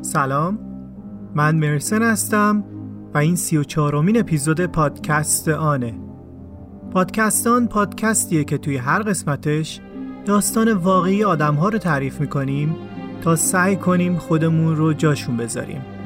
سلام. من مرسن هستم و این سی و چهارمین اپیزود پادکست آنه. پادکستان پادکستیه که توی هر قسمتش داستان واقعی آدم ها رو تعریف می‌کنیم تا سعی کنیم خودمون رو جاشون بذاریم.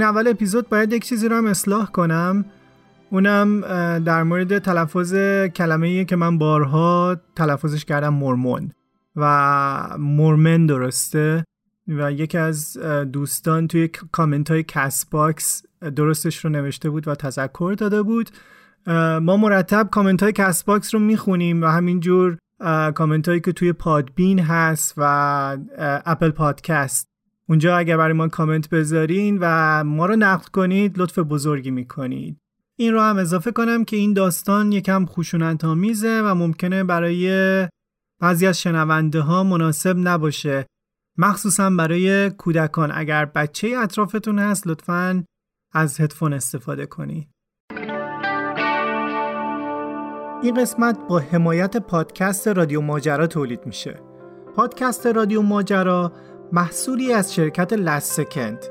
این اول اپیزود باید یک چیزی رو هم اصلاح کنم. اونم در مورد تلفظ کلمه که من بارها تلفظش کردم مرمون و مرمن درسته. و یکی از دوستان توی کامنت های Castbox درستش رو نوشته بود و تذکر داده بود. ما مرتب کامنت های Castbox رو می‌خونیم و همینجور کامنت هایی که توی Podbean هست و اپل پادکست. اونجا اگر برای ما کامنت بذارین و ما رو نقد کنید لطف بزرگی می‌کنید. این رو هم اضافه کنم که این داستان یکم خشونت آمیزه و ممکنه برای بعضی از شنونده ها مناسب نباشه. مخصوصا برای کودکان. اگر بچه اطرافتون هست لطفا از هدفون استفاده کنید. این قسمت با حمایت پادکست رادیو ماجرا تولید میشه. پادکست رادیو ماجرا محصولی از شرکت لسکند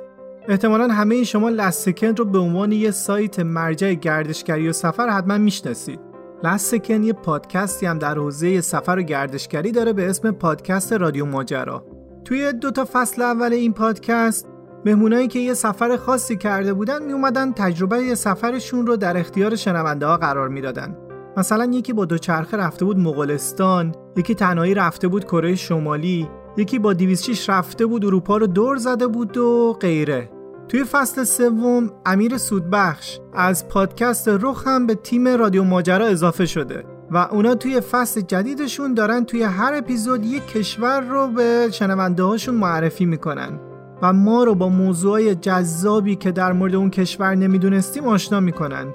احتمالا همه شما لسکند رو به عنوان یه سایت مرجع گردشگری و سفر حتما می‌شناسید. لسکند یه پادکستی هم در حوزه سفر و گردشگری داره به اسم پادکست رادیو ماجرا. توی دو تا فصل اول این پادکست مهمونایی که یه سفر خاصی کرده بودن می اومدن تجربه سفرشون رو در اختیار شنونده ها قرار می‌دادن. مثلا یکی با دوچرخه رفته بود مغولستان یکی تنهایی رفته بود کره شمالی. یکی با 206 رفته بود اروپا رو دور زده بود و غیره. توی فصل سوم امیر سودبخش از پادکست رخ هم به تیم رادیو ماجرا اضافه شده و اونا توی فصل جدیدشون دارن توی هر اپیزود یک کشور رو به شنونده هاشون معرفی می‌کنن و ما رو با موضوعای جذابی که در مورد اون کشور نمی‌دونستیم آشنا می‌کنن.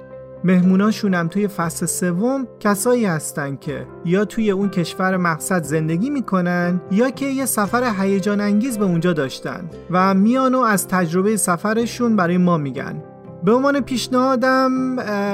مهموناشون هم توی فصل سوم کسایی هستن که یا توی اون کشور مقصد زندگی می‌کنن یا که یه سفر هیجان انگیز به اونجا داشتن و میان و از تجربه سفرشون برای ما میگن. به عنوان پیشنهادم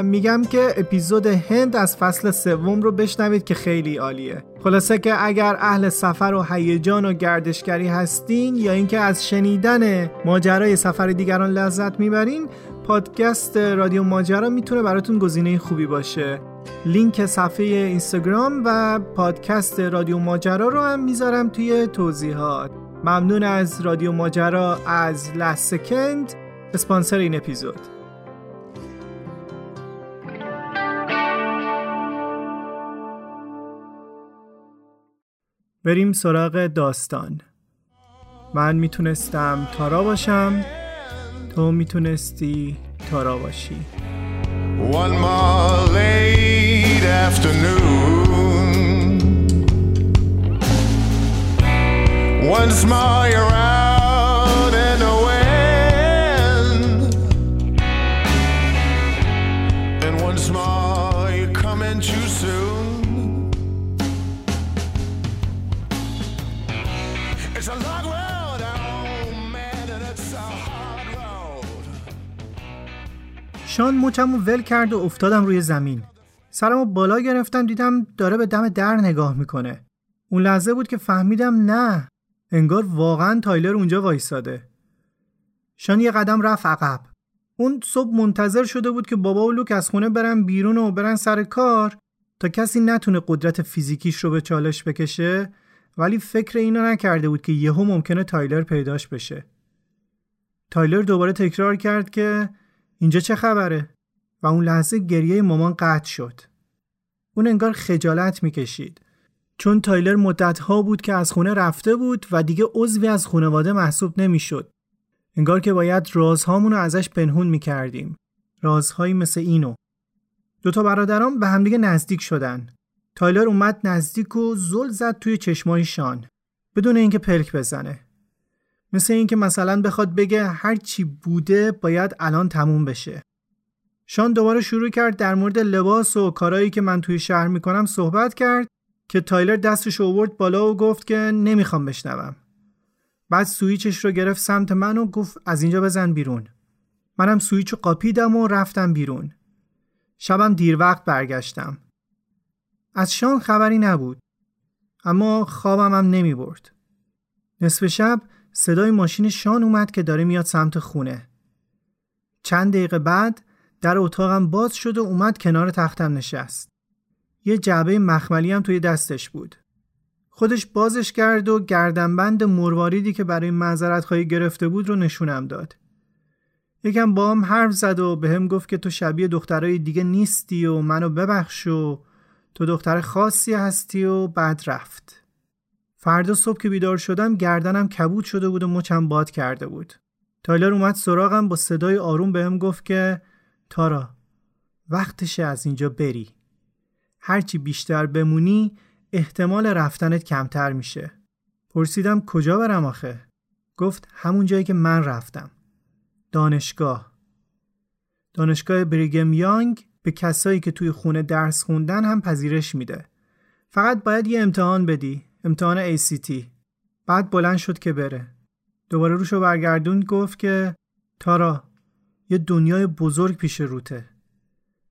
میگم که اپیزود هند از فصل سوم رو بشنوید که خیلی عالیه. خلاصه که اگر اهل سفر و هیجان و گردشگری هستین یا اینکه از شنیدن ماجرای سفر دیگران لذت می‌برین پادکست رادیو ماجرا می‌تونه براتون گزینه خوبی باشه. لینک صفحه اینستاگرام و پادکست رادیو ماجرا رو هم می‌ذارم توی توضیحات. ممنون از رادیو ماجرا از لسکند اسپانسر این اپیزود. بریم سراغ داستان. من می‌تونستم تارا باشم. تو میتونستی تارا باشی One more late afternoon Once more you're out شان مچمو ول کرد و افتادم روی زمین. سرمو بالا گرفتم دیدم داره به دم در نگاه می‌کنه. اون لحظه بود که فهمیدم نه انگار واقعا تایلر اونجا وایساده. شان یه قدم رفت عقب. اون صبح منتظر شده بود که بابا و لوک از خونه برن بیرون و برن سر کار تا کسی نتونه قدرت فیزیکیش رو به چالش بکشه ولی فکر اینو نکرده بود که یهو ممکنه تایلر پیداش بشه. تایلر دوباره تکرار کرد که اینجا چه خبره؟ و اون لحظه گریه مامان قطع شد. اون انگار خجالت می‌کشید. چون تایلر مدتها بود که از خونه رفته بود و دیگه عضوی از خانواده محسوب نمی‌شد. انگار که باید رازهامون رو ازش پنهون می‌کردیم. رازهایی مثل اینو. دوتا برادرام به همدیگه نزدیک شدن. تایلر اومد نزدیک و زل زد توی چشمای شان. بدون اینکه پلک بزنه. مثل اینکه مثلا بخواد بگه هر چی بوده باید الان تموم بشه. شان دوباره شروع کرد در مورد لباس و کارهایی که من توی شهر می‌کنم صحبت کرد که تایلر دستش اوورد بالا و گفت که نمی‌خوام بشنوم. بعد سویچش رو گرفت سمت من و گفت از اینجا بزن بیرون. منم سویچ رو قاپیدم و رفتم بیرون. شبم دیر وقت برگشتم. از شان خبری نبود. اما خوابم هم نمی برد. نصف شب صدای ماشین شان اومد که داره میاد سمت خونه. چند دقیقه بعد در اتاقم باز شد و اومد کنار تختم نشست. یه جعبه مخملی هم توی دستش بود. خودش بازش کرد و گردنبند مرواریدی که برای معذرت خواهی گرفته بود رو نشونم داد. یکم با هم حرف زد و به هم گفت که تو شبیه دخترای دیگه نیستی و منو ببخش و تو دختر خاصی هستی و بعد رفت. فردا صبح که بیدار شدم گردنم کبود شده بود و مچم باد کرده بود. تایلر اومد سراغم با صدای آروم بهم گفت که تارا وقتشه از اینجا بری. هرچی بیشتر بمونی احتمال رفتنت کمتر میشه. پرسیدم کجا برم آخه؟ گفت همون جایی که من رفتم. دانشگاه. دانشگاه بریگم یانگ به کسایی که توی خونه درس خوندن هم پذیرش میده. فقط باید یه امتحان بدی. امتحان ACT. بعد بلند شد که بره. دوباره روشو برگردون گفت که تارا یه دنیای بزرگ پیش روته.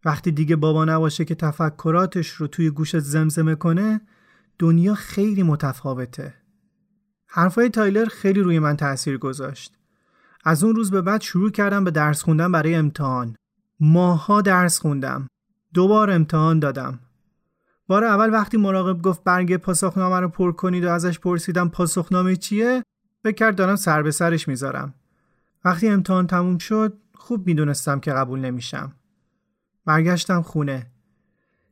وقتی دیگه بابا نباشه که تفکراتش رو توی گوشت زمزمه کنه دنیا خیلی متفاوته. حرفای تایلر خیلی روی من تاثیر گذاشت. از اون روز به بعد شروع کردم به درس خوندن برای امتحان. ماها درس خوندم. دوبار امتحان دادم. بار اول وقتی مراقب گفت برگ پاسخنامه رو پر کنید و ازش پرسیدم پاسخنامه چیه فکر کرد دارم سر به سرش می‌ذارم. وقتی امتحان تموم شد خوب می‌دونستم که قبول نمیشم. برگشتم خونه.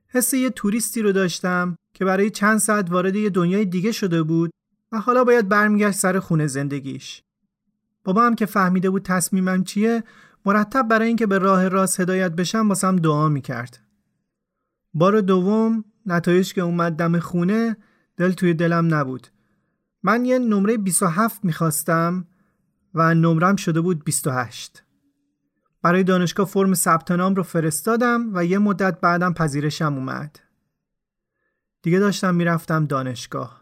حس یه توریستی رو داشتم که برای چند ساعت وارد یه دنیای دیگه شده بود و حالا باید برمیگشت سر خونه زندگیش. بابا هم که فهمیده بود تصمیمم چیه مرتب برای اینکه به راه راست هدایت بشم واسم دعا می‌کرد. بار دوم نتایج که اومد دم خونه دل توی دلم نبود. من یه نمره 27 می‌خواستم و نمرم شده بود 28. برای دانشگاه فرم ثبت نام رو فرستادم و یه مدت بعدم پذیرشم اومد. دیگه داشتم می‌رفتم دانشگاه.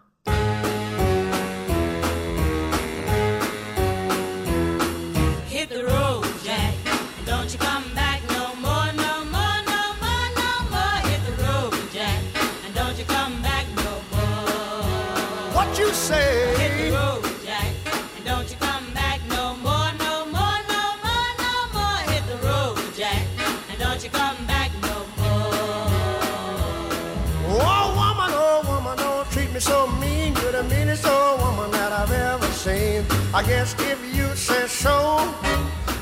I guess if you say so,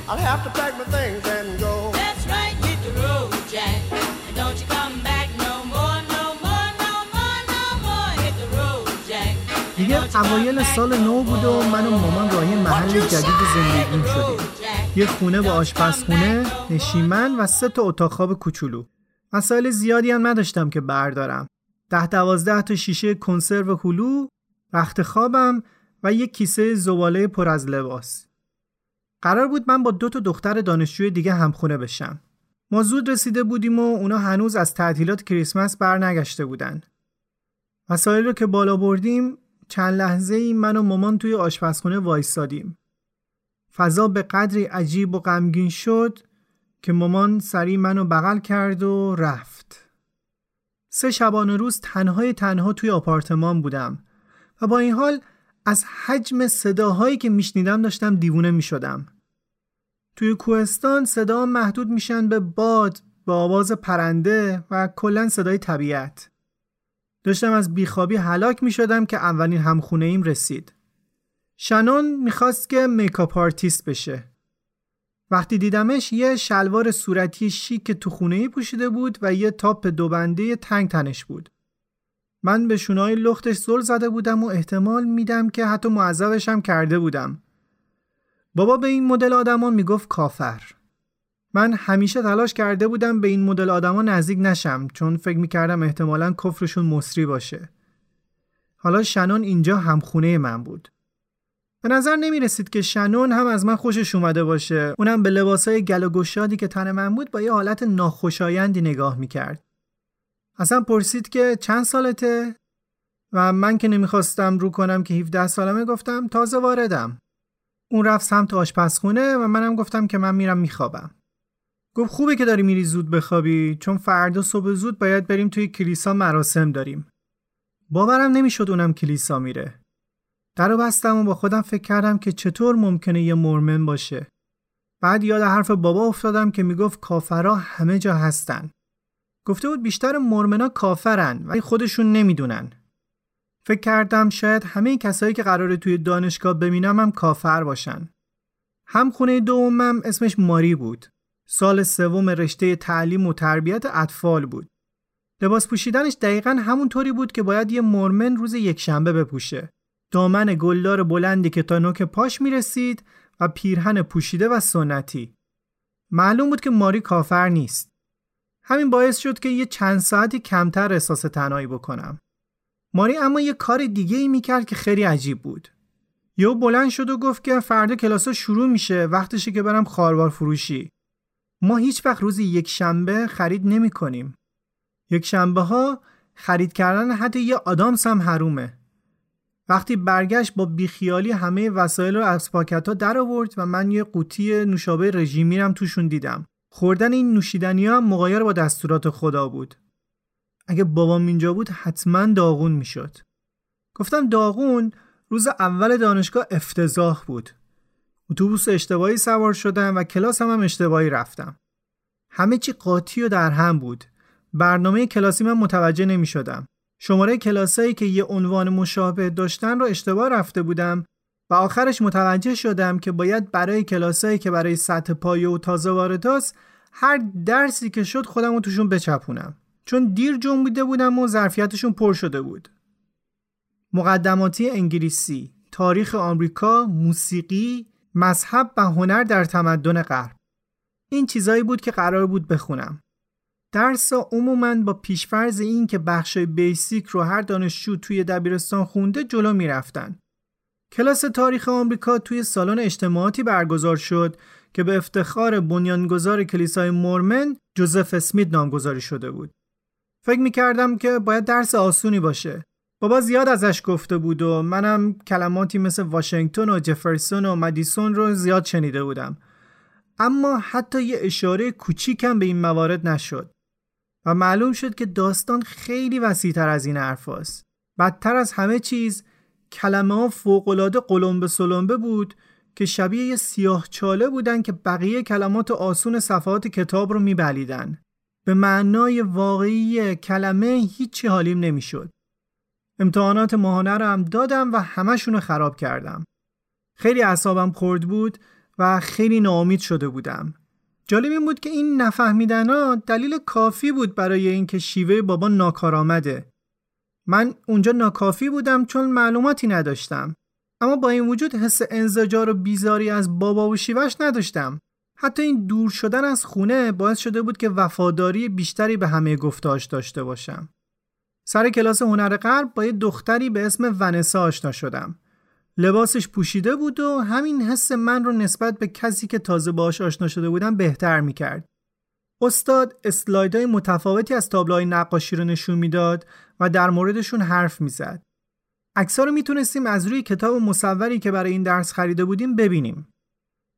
I'll have to pack my things and go. That's right, hit the road, Jack. And don't you come back no more, no more, no more, no more. Hit the road, Jack. دیگه اوایل سال نو بود و من و مامان راهی محل جدید زندگیم شدیم یه خونه با آشپزخونه، نشیمن و سه تا اتاق خواب کوچولو مسائل زیادی هم نداشتم که بردارم ده دوازده تا شیشه کنسرو هلو رخت خوابم و یک کیسه زباله پر از لباس. قرار بود من با دو تا دختر دانشجوی دیگه همخونه بشم. ما زود رسیده بودیم و اونا هنوز از تعطیلات کریسمس بر نگشته بودن. وسایل رو که بالا بردیم چند لحظه ای من و مامان توی آشپزخونه وایستادیم. فضا به قدری عجیب و غمگین شد که مامان سری منو بغل کرد و رفت. سه شبانه روز تنهای تنها توی آپارتمان بودم و با این حال از حجم صداهایی که میشنیدم داشتم دیوونه می‌شدم. توی کوهستان صدا محدود میشن به باد به آواز پرنده و کلا صدای طبیعت. داشتم از بیخوابی هلاک می‌شدم که اولین همخونه ایم رسید. شنون می‌خواست که makeup artist بشه. وقتی دیدمش یه شلوار صورتی شیک تو خونه پوشیده بود و یه تاپ دوبنده تنگ تنش بود. من به شونای لختش زل زده بودم و احتمال میدم که حتی معذبش هم کرده بودم. بابا به این مدل آدما می‌گفت کافر. من همیشه تلاش کرده بودم به این مدل آدما نزدیک نشم چون فکر می‌کردم احتمالا کفرشون مصری باشه. حالا شنون اینجا همخونه من بود. به نظر نمی رسید که شنون هم از من خوشش اومده باشه. اونم به لباسای گل و گشادی که تن من بود با یه حالت ناخوشایندی نگاه می‌کرد. اصلا پرسید که چند سالته؟ و من که نمی‌خواستم رو کنم که 17 سالمه گفتم تازه واردم. اون رفت سمت آشپزخونه و منم گفتم که من میرم میخوابم. گفت خوبه که داری میری زود بخوابی چون فردا صبح زود باید بریم توی کلیسا مراسم داریم. باورم نمی‌شد اونم کلیسا میره. در بستم و با خودم فکر کردم که چطور ممکنه یه مرمن باشه. بعد یاد حرف بابا افتادم که می‌گفت کافرا همه جا هستن. گفته بود بیشتر مرمنا کافرن ولی خودشون نمی‌دونن. فکر کردم شاید همه کسایی که قراره توی دانشگاه ببینم هم کافر باشن. هم خونه دومم اسمش ماری بود. سال سوم رشته تعلیم و تربیت اطفال بود. لباس پوشیدنش دقیقا همونطوری بود که باید یه مرمن روز یک شنبه بپوشه. دامن گلدار بلندی که تا نوک پاش می‌رسید و پیرهن پوشیده و سنتی. معلوم بود که ماری کافر نیست. همین باعث شد که یه چند ساعتی کمتر احساس تنهایی بکنم. ماری اما یه کار دیگه ای می‌کرد که خیلی عجیب بود. یهو بلند شد و گفت که فردا کلاسا شروع میشه وقتشه که برم خاروار فروشی. ما هیچ وقت روزی یک شنبه خرید نمی کنیم. یک شنبه ها خرید کردن حتی یه آدامس هم حرومه. وقتی برگشت با بیخیالی همه وسایل رو از پاکت ها در آورد و من یه قوطی نوشابه رژیمی هم توشون دیدم. خوردن این نوشیدنی ها مغایر با دستورات خدا بود. اگه بابام اینجا بود حتما داغون می‌شد. گفتم داغون روز اول دانشگاه افتضاح بود. اتوبوس اشتباهی سوار شدم و کلاس هم, هم اشتباهی رفتم. همه چی قاطی و در هم بود. برنامه کلاسی من متوجه نمی شدم. شماره کلاسایی که یه عنوان مشابه داشتن رو اشتباه رفته بودم و آخرش متوجه شدم که باید برای کلاسایی که برای سطح پایه و تازه وارداست هر درسی که شد خودم رو توشون بچپونم. چون دیر جنبیده بودم و ظرفیتشون پر شده بود. مقدماتی انگلیسی تاریخ آمریکا موسیقی مذهب و هنر در تمدن غرب. این چیزایی بود که قرار بود بخونم. درس عموما با پیشفرز این که بخشای بیسیک رو هر دانشجو توی دبیرستان خونده جلو می‌رفتن. کلاس تاریخ آمریکا توی سالن اجتماعاتی برگزار شد که به افتخار بنیانگذار کلیسای مورمن جوزف اسمیت نامگذاری شده بود. فکر می کردم که باید درس آسونی باشه. بابا زیاد ازش گفته بود و منم کلماتی مثل واشنگتن و جفرسون و مدیسون رو زیاد شنیده بودم. اما حتی یه اشاره کوچیکم به این موارد نشد. و معلوم شد که داستان خیلی وسیعتر از این حرف بدتر از همه چیز کلمه ها فوقلاده قلمبه سلمبه بود که شبیه یه سیاه چاله بودن که بقیه کلمات آسون صفحات کتاب رو میبلیدن. به معنای واقعی کلمه هیچی حالیم نمی‌شد. امتحانات ماهانه رو هم دادم و همشون رو خراب کردم. خیلی اعصابم خورد بود و خیلی ناامید شده بودم. جالب این بود که این نفهمیدن ها دلیل کافی بود برای اینکه شیوه بابا ناکارآمده. من اونجا ناکافی بودم چون معلوماتی نداشتم. اما با این وجود حس انزجار و بیزاری از بابا و شیوش نداشتم. حتی این دور شدن از خونه باعث شده بود که وفاداری بیشتری به همه گفتاش داشته باشم. سر کلاس هنر غرب با یه دختری به اسم ونسا آشنا شدم. لباسش پوشیده بود و همین حس من رو نسبت به کسی که تازه باهاش آشنا شده بودم بهتر می‌کرد. استاد اسلایدهای متفاوتی از تابلوهای نقاشی رو نشون می‌داد و در موردشون حرف می‌زد. عکس‌ها رو می‌تونستیم از روی کتاب مصوری که برای این درس خریده بودیم ببینیم.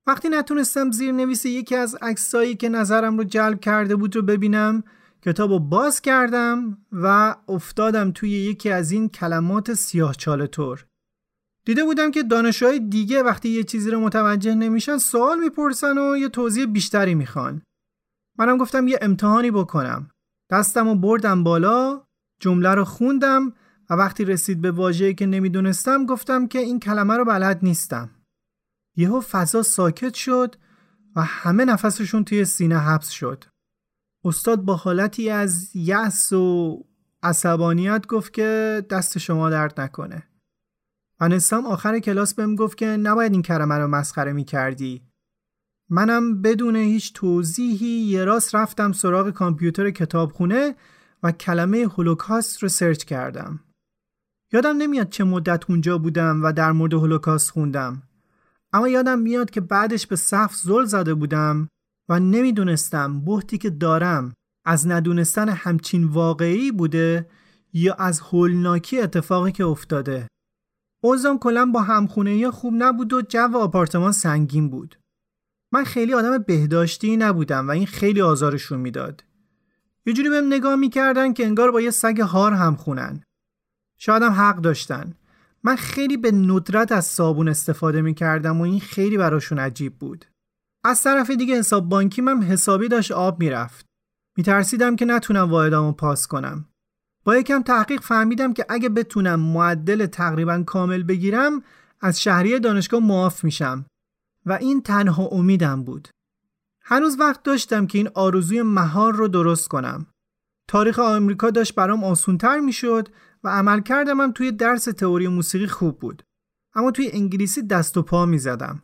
وقتی نتونستم زیر نویس یکی از عکسایی که نظرم رو جلب کرده بود رو ببینم کتاب رو باز کردم و افتادم توی یکی از این کلمات سیاه چاله طور. دیده بودم که دانشجوهای دیگه وقتی یه چیزی رو متوجه نمیشن سوال می‌پرسن و یه توضیح بیشتری می‌خوان. منم گفتم یه امتحانی بکنم. دستم رو بردم بالا، جمله رو خوندم و وقتی رسید به واژه‌ای که نمی‌دونستم گفتم که این کلمه رو بلد نیستم. یهو فضا ساکت شد و همه نفسشون توی سینه حبس شد. استاد با حالتی از یأس و عصبانیت گفت که دست شما درد نکنه. و آخر کلاس بهم گفت که نباید این کلمه رو مسخره می کردی. منم بدون هیچ توضیحی یه راست رفتم سراغ کامپیوتر کتابخونه و کلمه هولوکاست رو سرچ کردم. یادم نمیاد چه مدت اونجا بودم و در مورد هولوکاست خوندم. اما یادم میاد که بعدش به صف زل زده بودم و نمی‌دونستم بحتی که دارم از ندونستن همچین واقعی بوده یا از هولناکی اتفاقی که افتاده. اوزام کلا با همخونه خوب نبود و جو آپارتمان سنگین بود. من خیلی آدم بهداشتی نبودم و این خیلی آزارشون می‌داد. یه جوری بهم نگاه می‌کردن که انگار با یه سگ هار هم خونن. شایدم حق داشتن. من خیلی به ندرت از صابون استفاده می‌کردم و این خیلی براشون عجیب بود. از طرف دیگه حساب بانکی من حسابی داشت آب می‌رفت. میترسیدم که نتونم واحدامو پاس کنم. با یکم تحقیق فهمیدم که اگه بتونم معدل تقریبا کامل بگیرم از شهریه دانشگاه معاف میشم و این تنها امیدم بود. هنوز وقت داشتم که این آرزوی مهار رو درست کنم. تاریخ آمریکا داشت برام آسونتر می‌شد و عمل کردم هم توی درس تئوری موسیقی خوب بود. اما توی انگلیسی دست و پا می زدم.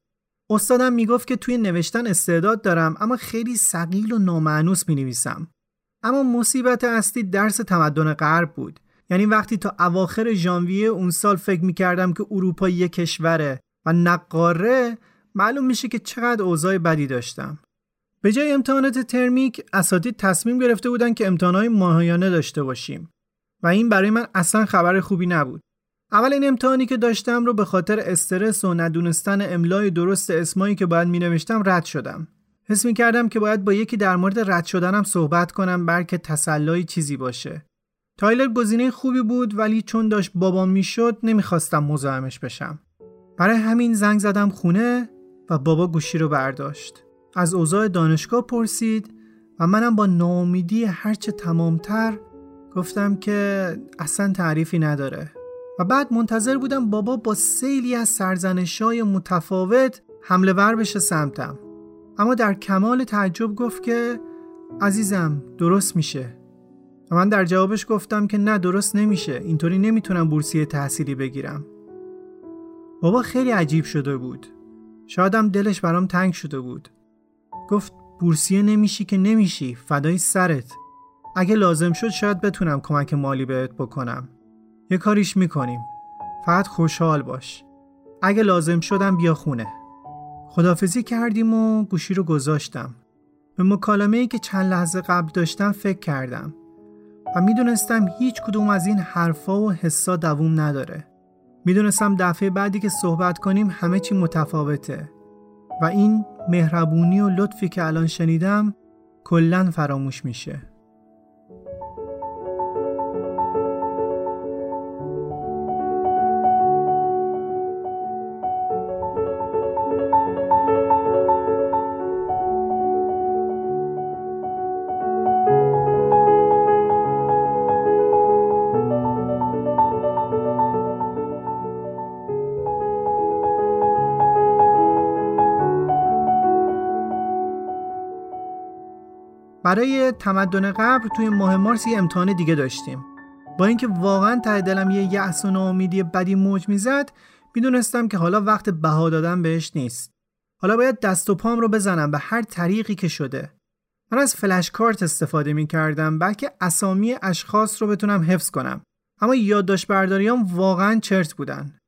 استادم می‌گفت که توی نوشتن استعداد دارم اما خیلی سقیل و نامعنوس می نویسم. اما مصیبت اصلی درس تمدن غرب بود. یعنی وقتی تا اواخر ژانویه اون سال فکر می کردم که اروپا یک کشوره و نقاره معلوم میشه که چقدر اوضاع بدی داشتم. به جای امتحانات ترمیک اساتید تصمیم گرفته بودن که امتحانات ماهیانه داشته باشیم و این برای من اصلا خبر خوبی نبود. اول این امتحانی که داشتم رو به خاطر استرس و ندونستن املای درست اسمایی که باید می نوشتم رد شدم. حس می کردم که باید با یکی در مورد رد شدنم صحبت کنم بلکه تسلای چیزی باشه. تایلر گزینه خوبی بود ولی چون داشت بابام می‌شد نمی‌خواستم مزاحمش بشم. برای همین زنگ زدم خونه و بابا گوشی رو برداشت. از اوضاع دانشگاه پرسید و منم با ناامیدی هرچه تمامتر گفتم که اصلا تعریفی نداره. و بعد منتظر بودم بابا با سیلی از سرزنشای متفاوت حمله ور بشه سمتم. اما در کمال تعجب گفت که عزیزم درست میشه. و من در جوابش گفتم که نه درست نمیشه. اینطوری نمی‌تونم بورسیه تحصیلی بگیرم. بابا خیلی عجیب شده بود. شایدم دلش برام تنگ شده بود. گفت بورسیه نمیشی که نمیشی فدای سرت. اگه لازم شد شاید بتونم کمک مالی بهت بکنم. یه کاریش می‌کنیم. فقط خوشحال باش. اگه لازم شدم بیا خونه. خدافزی کردیم و گوشی رو گذاشتم. به مکالمه ای که چند لحظه قبل داشتم فکر کردم. و می‌دونستم هیچ کدوم از این حرفا و حسا دووم نداره. می‌دونستم دفعه بعدی که صحبت کنیم همه چی متفاوته. و این مهربونی و لطفی که الان شنیدم کلا فراموش میشه. برای تمدن قبر توی ماه مارس یه امتحان دیگه داشتیم. با اینکه واقعا ته دلم یه یأس و ناامیدی بدی موج می‌زد می‌دونستم که حالا وقت بها دادن بهش نیست. حالا باید دست و پام رو بزنم به هر طریقی که شده. من از فلش کارت استفاده می کردم بلکه اسامی اشخاص رو بتونم حفظ کنم. اما یادداشت برداریام واقعا چرت بودن.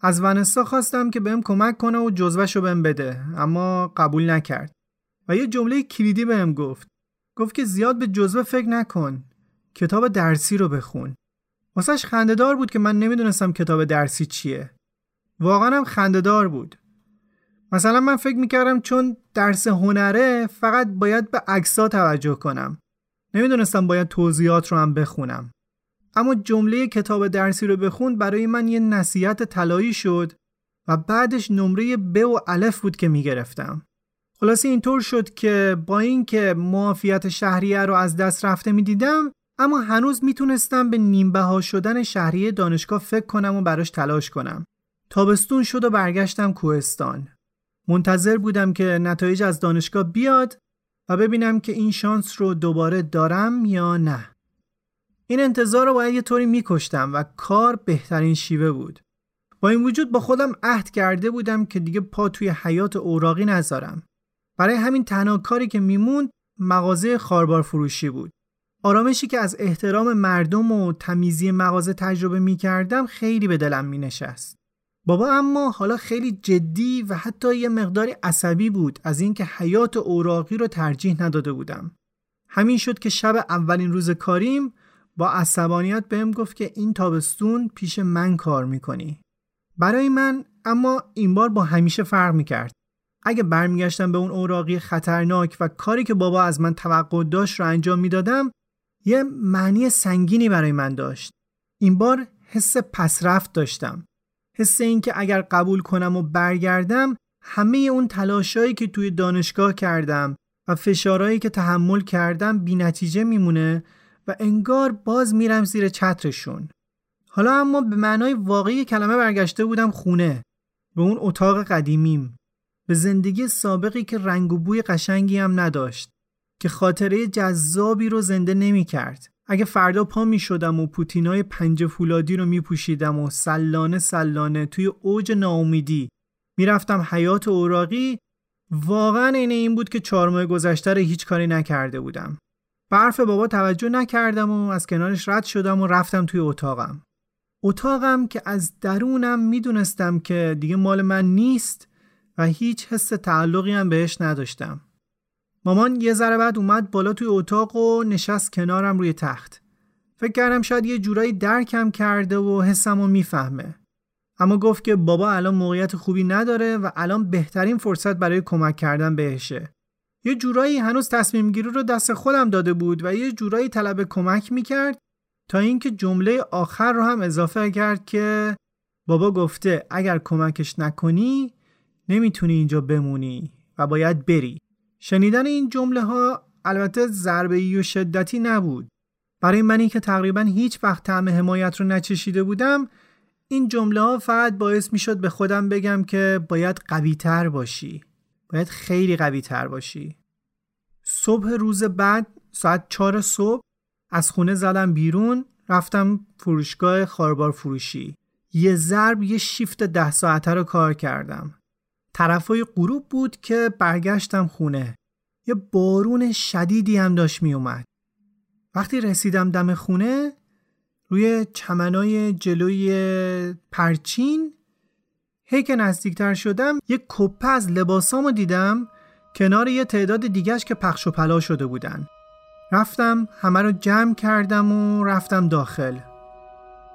از ونسا خواستم که بهم کمک کنه و جزوهش رو بهم بده اما قبول نکرد. و یه جمله کلیدی بهم گفت. گفت که زیاد به جزوه فکر نکن. کتاب درسی رو بخون. واسهش خندهدار بود که من نمی‌دونستم کتاب درسی چیه. واقعا هم خندهدار بود. مثلا من فکر می‌کردم چون درس هنره فقط باید به عکسا توجه کنم. نمی‌دونستم باید توضیحات رو هم بخونم. اما جمله کتاب درسی رو بخون برای من یه نصیحت طلایی شد و بعدش نمره ب و الف بود که می‌گرفتم. خلاصه اینطور شد که با اینکه معافیت شهریه رو از دست رفته می‌دیدم اما هنوز می‌تونستم به نیمبه شدن شهریه دانشگاه فکر کنم و براش تلاش کنم. تابستون شد و برگشتم کوهستان. منتظر بودم که نتایج از دانشگاه بیاد و ببینم که این شانس رو دوباره دارم یا نه. این انتظار رو باید یه طوری میکشتم و کار بهترین شیوه بود. با این وجود با خودم عهد کرده بودم که دیگه پا توی حیات اوراقی نذارم. برای همین تنها کاری که میموند مغازه خاربار فروشی بود. آرامشی که از احترام مردم و تمیزی مغازه تجربه می کردم خیلی به دلم می نشست. بابا اما حالا خیلی جدی و حتی یه مقداری عصبی بود از اینکه حیات اوراقی رو ترجیح نداده بودم. همین شد که شب اولین روز کاریم با عصبانیت بهم گفت که این تابستون پیش من کار می‌کنی. برای من اما این بار با همیشه فرق می‌کرد. اگه برمیگشتم به اون اوراقی خطرناک و کاری که بابا از من توقع داشت رو انجام می‌دادم یه معنی سنگینی برای من داشت. این بار حس پسرفت داشتم. حس این که اگر قبول کنم و برگردم همه اون تلاشایی که توی دانشگاه کردم و فشارهایی که تحمل کردم بی نتیجه میمونه و انگار باز میرم زیر چترشون. حالا اما به معنای واقعی کلمه برگشته بودم خونه به اون اتاق قدیمیم به زندگی سابقی که رنگ و بوی قشنگی هم نداشت که خاطره جذابی رو زنده نمی کرد. اگه فردا پا می شدم و پوتینای پنج فولادی رو می پوشیدم و سلانه سلانه توی اوج ناامیدی می‌رفتم حیات اوراقی واقعا این این بود که چهار ماه گذشته هیچ کاری نکرده بودم. برف بابا توجه نکردم و از کنارش رد شدم و رفتم توی اتاقم. اتاقم که از درونم می‌دونستم که دیگه مال من نیست و هیچ حس تعلقی هم بهش نداشتم. مامان یه ذره بعد اومد بالا توی اتاق و نشست کنارم روی تخت. فکر کردم شاید یه جورایی درکم کرده و حسم رو می‌فهمه. اما گفت که بابا الان موقعیت خوبی نداره و الان بهترین فرصت برای کمک کردن بهشه. یه جورایی هنوز تصمیم گیری رو دست خودم داده بود و یه جورایی طلب کمک می‌کرد تا اینکه جمله آخر رو هم اضافه کرد که بابا گفته اگر کمکش نکنی نمی‌تونی اینجا بمونی و باید بری. شنیدن این جمله ها البته ضربه و شدتی نبود. برای منی که تقریبا هیچ وقت طعم حمایت رو نچشیده بودم این جمله ها فقط باعث می شد به خودم بگم که باید قوی تر باشی. باید خیلی قوی تر باشی. صبح روز بعد ساعت چهار صبح از خونه زدم بیرون رفتم فروشگاه خاربار فروشی. یه ضرب یه شیفت ده ساعته رو کار کردم. طرفای غروب بود که برگشتم خونه. یه بارون شدیدی هم داشت می اومد. وقتی رسیدم دم خونه روی چمنای جلوی پرچین هی که نزدیکتر شدم یه کپه از لباسامو دیدم کنار یه تعداد دیگهش که پخش و پلا شده بودن رفتم همه رو جمع کردم و رفتم داخل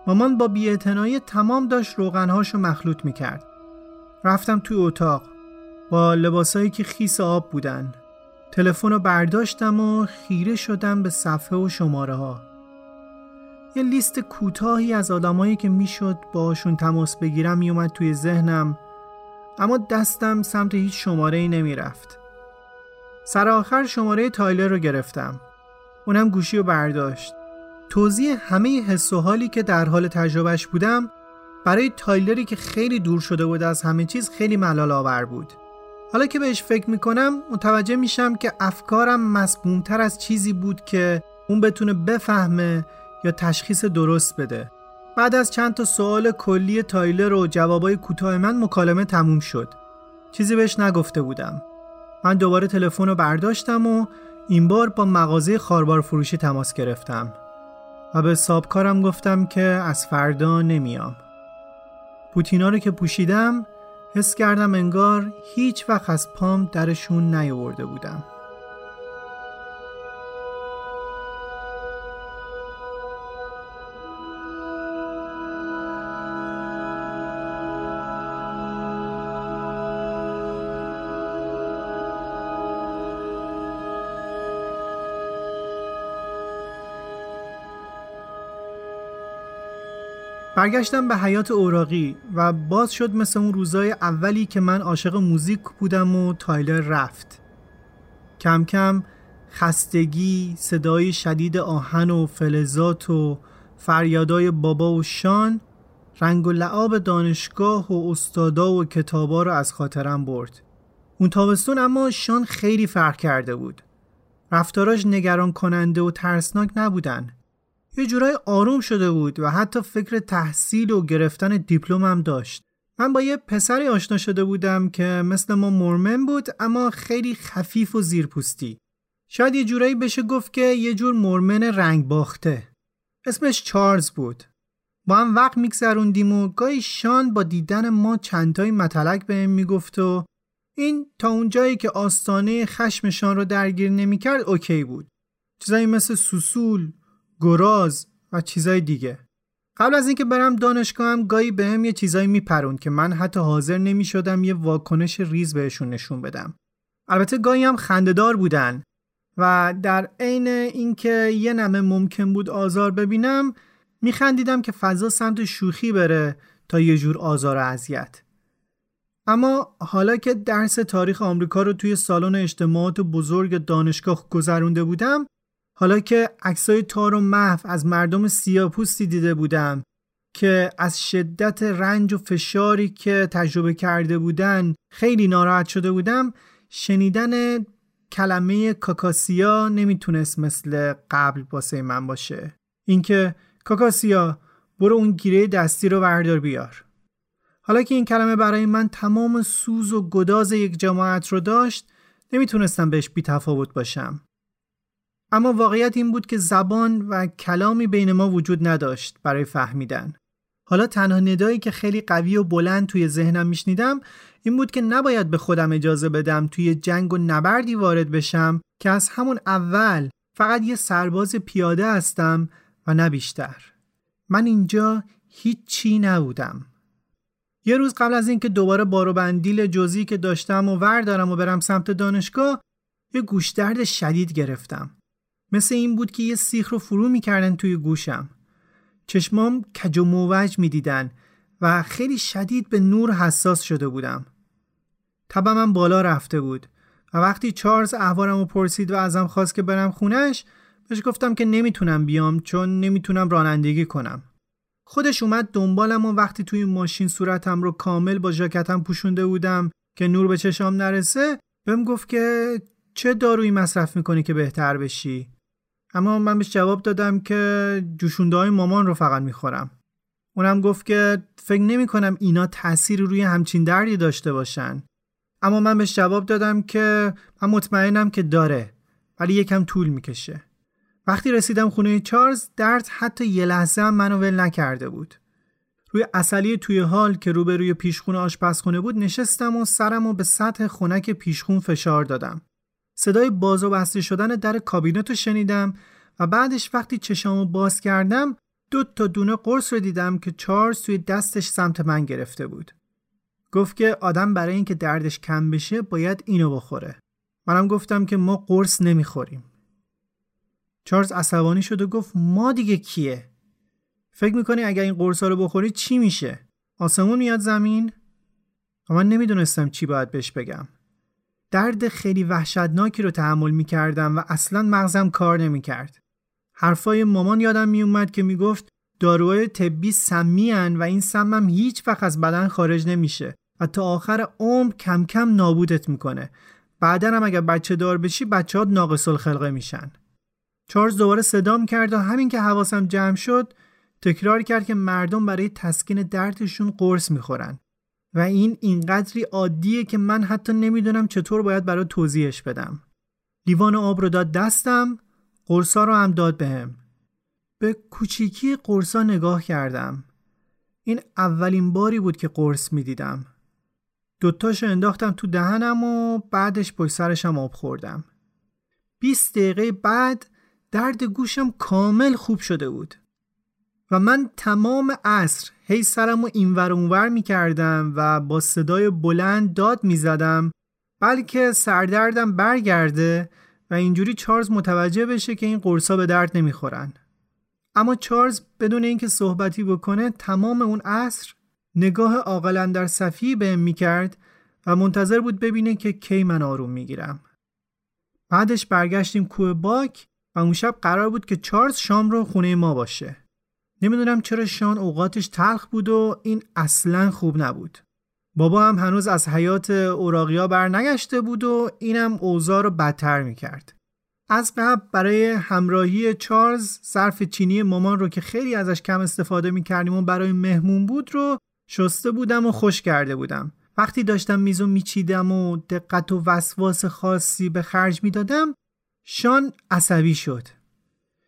مامان با بیاعتنایی تمام داشت روغنهاشو مخلوط می‌کرد رفتم توی اتاق با لباسایی که خیس آب بودن. تلفن رو برداشتم و خیره شدم به صفحه و شماره ها. یه لیست کوتاهی از آدمایی که می‌شد باشون تماس بگیرم میومد توی ذهنم اما دستم سمت هیچ شماره ای نمی‌رفت. سر آخر شماره تایلر رو گرفتم. اونم گوشی رو برداشت. توضیح همه حس و حالی که در حال تجربهش بودم برای تایلری که خیلی دور شده بود از همه چیز خیلی ملال آور بود. حالا که بهش فکر می‌کنم متوجه میشم که افکارم مسمومتر از چیزی بود که اون بتونه بفهمه یا تشخیص درست بده. بعد از چند تا سوال کلی تایلر و جوابای کوتاه من مکالمه تموم شد. چیزی بهش نگفته بودم. من دوباره تلفن رو برداشتم و این بار با مغازه خاربار فروشی تماس گرفتم. و به سابکارم گفتم که از فردا نمیام. پوتینا رو که پوشیدم حس کردم انگار هیچ وقت از پام درشون نیاورده بودم. برگشتم به حیات اوراقی و باز شد مثل اون روزای اولی که من عاشق موزیک بودم و تایلر رفت کم کم خستگی، صدای شدید آهن و فلزات و فریادای بابا و شان رنگ و لعاب دانشگاه و استادا و کتابا رو از خاطرم برد اون تابستون اما شان خیلی فرق کرده بود. رفتاراش نگران کننده و ترسناک نبودن. یه جورای آروم شده بود و حتی فکر تحصیل و گرفتن دیپلم هم داشت. من با یه پسری آشنا شده بودم که مثل ما مرمن بود اما خیلی خفیف و زیرپوستی. شاید یه جورایی بشه گفت که یه جور مرمن رنگ باخته. اسمش چارلز بود. با هم وقت میگذروندیم و گاهی شان با دیدن ما چندتایی متلک بهم می‌گفت و این تا اونجایی که آستانه خشمشان رو درگیر نمی‌کرد اوکی بود. چیزایی مثل سوسول، گراز و چیزای دیگه. قبل از اینکه برم دانشگاه هم گاهی بهم یه چیزایی میپرون که من حتی حاضر نمی‌شدم یه واکنش ریز بهشون نشون بدم. البته گاهی هم خندهدار بودن و در عین اینکه یه نمه ممکن بود آزار ببینم میخندیدم که فضا سمت شوخی بره تا یه جور آزار و اذیت. اما حالا که درس تاریخ آمریکا رو توی سالن اجتماعات بزرگ دانشگاه گذرونده بودم حالا که عکسای تار و محو از مردم سیاپوستی دیده بودم که از شدت رنج و فشاری که تجربه کرده بودن خیلی ناراحت شده بودم شنیدن کلمه کاکاسیا نمی‌تونست مثل قبل واسه من باشه. اینکه کاکاسیا برو اون گیره دستی رو بردار بیار. حالا که این کلمه برای من تمام سوز و گداز یک جماعت رو داشت نمی‌تونستم بهش بی تفاوت باشم. اما واقعیت این بود که زبان و کلامی بین ما وجود نداشت برای فهمیدن. حالا تنها ندایی که خیلی قوی و بلند توی ذهنم میشنیدم این بود که نباید به خودم اجازه بدم توی جنگ و نبردی وارد بشم که از همون اول فقط یه سرباز پیاده هستم و نه بیشتر. من اینجا هیچی نبودم. یه روز قبل از اینکه دوباره بارو بندیل جزئی که داشتم و وردارم و برم سمت دانشگاه یه گوشدرد شدید گرفتم. مثل این بود که یه سیخ رو فرو می‌کردن توی گوشم. چشمام کج و موج می‌دیدن و خیلی شدید به نور حساس شده بودم. تبم بالا رفته بود و وقتی چارلز احوارم رو پرسید و ازم خواست که برم خونش بهش گفتم که نمی‌تونم بیام چون نمی‌تونم رانندگی کنم. خودش اومد دنبالم و وقتی توی ماشین صورتم رو کامل با ژاکتم پوشونده بودم که نور به چشام نرسه بهم گفت که چه دارویی مصرف می‌کنی که بهتر بشی؟ اما من بهش جواب دادم که جوشونده های مامان رو فقط می‌خورم. اونم گفت که فکر نمی کنم اینا تأثیر روی همچین دردی داشته باشن. اما من بهش جواب دادم که من مطمئنم که داره ولی یکم طول می‌کشه. وقتی رسیدم خونه چارلز درد حتی یه لحظه هم منو ول نکرده بود. روی اصلی توی حال که روبروی پیشخون آشپزخونه بود نشستم و سرم و به سطح خونک پیشخون فشار دادم. صدای باز و بسته شدن در کابینت رو شنیدم و بعدش وقتی چشامو باز کردم دو تا دونه قرص رو دیدم که چارلز توی دستش سمت من گرفته بود. گفت که آدم برای اینکه دردش کم بشه باید اینو بخوره. منم گفتم که ما قرص نمی‌خوریم. چارلز عصبانی شد و گفت ما دیگه کیه؟ فکر می‌کنی اگر این قرص رو بخوری چی میشه؟ آسمون میاد زمین؟ و من نمی‌دونستم چی باید بهش بگم. درد خیلی وحشتناکی رو تحمل می کردم و اصلا مغزم کار نمی کرد. حرفای مامان یادم می اومد که می گفت داروهای طبی سمی و این سمم هیچ وقت از بدن خارج نمیشه و تا آخر عمر کم کم نابودت می‌کنه. بعدا هم اگر بچه دار بشی بچه ها ناقص الخلقه میشن. چارلز دوباره صدام کرد و همین که حواسم جمع شد تکرار کرد که مردم برای تسکین دردشون قرص می‌خورن. و این اینقدری عادیه که من حتی نمی‌دونم چطور باید برای توضیحش بدم. لیوان آب رو داد دستم، قرصا رو هم داد بهم. به کوچیکی قرصا نگاه کردم. این اولین باری بود که قرص می‌دیدم. دوتاشو انداختم تو دهنم و بعدش پشت سرشم آب خوردم. 20 دقیقه بعد درد گوشم کامل خوب شده بود. و من تمام عصر هی سرم رو اینور اونور می کردم و با صدای بلند داد می زدم بلکه سردردم برگرده و اینجوری چارلز متوجه بشه که این قرصا به درد نمی‌خورن. اما چارلز بدون اینکه صحبتی بکنه تمام اون عصر نگاه عاقلا در صفی بهم می‌کرد و منتظر بود ببینه که کی من آروم می‌گیرم. بعدش برگشتیم کوه باک و اون شب قرار بود که چارلز شام رو خونه ما باشه. نمی‌دونم چرا شان اوقاتش تلخ بود و این اصلا خوب نبود. بابا هم هنوز از حیات اوراقیا بر نگشته بود و اینم اوضاع رو بدتر می‌کرد. از قبل برای همراهی چارلز صرف چینی مامان رو که خیلی ازش کم استفاده می‌کردیم و برای مهمون بود رو شسته بودم و خوش کرده بودم. وقتی داشتم میزو میچیدم و دقت و وسواس خاصی به خرج می‌دادم شان عصبی شد.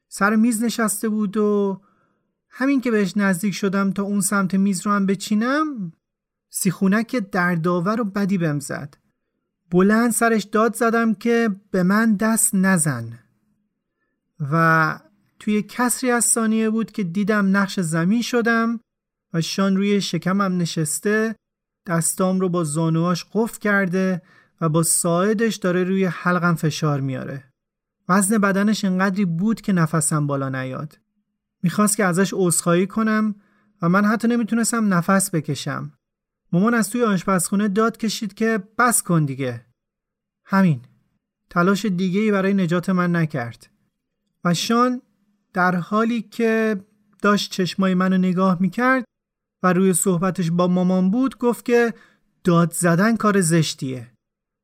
سر میز نشسته بود و همین که بهش نزدیک شدم تا اون سمت میز رو هم بچینم سیخونک دردآور و بدی بهم زد. بلند سرش داد زدم که به من دست نزن. و توی کسری از ثانیه بود که دیدم نقش زمین شدم و شان روی شکمم نشسته دستام رو با زانواش قفل کرده و با ساعدش داره روی حلقم فشار میاره. وزن بدنش انقدری بود که نفسم بالا نیاد. می‌خواست که ازش عذرخواهی کنم و من حتی نمی‌تونستم نفس بکشم. مامان از توی آشپزخونه داد کشید که بس کن دیگه. همین. تلاش دیگه ای برای نجات من نکرد. و شان در حالی که داشت چشمای منو نگاه می‌کرد و روی صحبتش با مامان بود گفت که داد زدن کار زشتیه.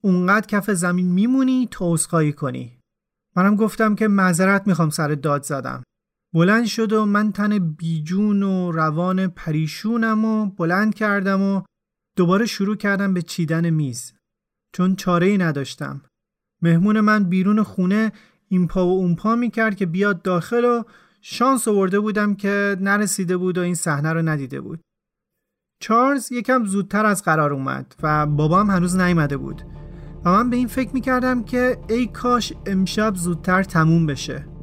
اونقدر کف زمین میمونی تا عذرخواهی کنی. منم گفتم که معذرت می‌خوام سر داد زدم. بلند شد و من تن بیجون و روان پریشونم و بلند کردم و دوباره شروع کردم به چیدن میز. چون چاره ای نداشتم. مهمون من بیرون خونه این پا و اون پا می کرد که بیاد داخل و شانس آورده بودم که نرسیده بود و این صحنه رو ندیده بود. چارلز یکم زودتر از قرار اومد و بابام هنوز نیامده بود. و من به این فکر می کردم که ای کاش امشب زودتر تموم بشه.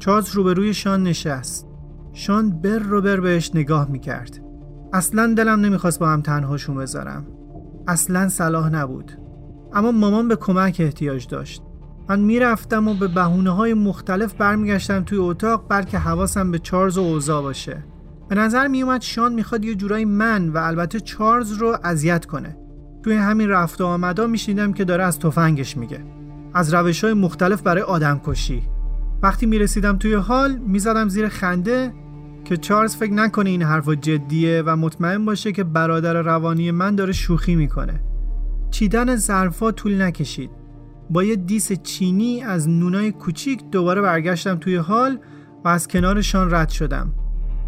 چارلز روبروی شان نشست. شان بر رو بر بهش نگاه می کرد اصلا دلم نمی‌خواست با هم تنهاشون بذارم. اصلا صلاح نبود. اما مامان به کمک احتیاج داشت. من می‌رفتم و به بهونه های مختلف برمیگشتم توی اتاق بلکه حواسم به چارلز و اوزا باشه. به نظر میومد شان می‌خواد یه جورایی من و البته چارلز رو اذیت کنه. توی همین رفت و آمدا میشنیدم که داره از تفنگش میگه. از روش های مختلف برای آدم کشی وقتی می‌رسیدم توی حال می‌زدم زیر خنده که چارلز فکر نکنه این حرفا جدیه و مطمئن باشه که برادر روانی من داره شوخی می‌کنه. چیدن ظرفا طول نکشید. با یه دیس چینی از نونای کوچیک دوباره برگشتم توی حال و از کنارشان رد شدم.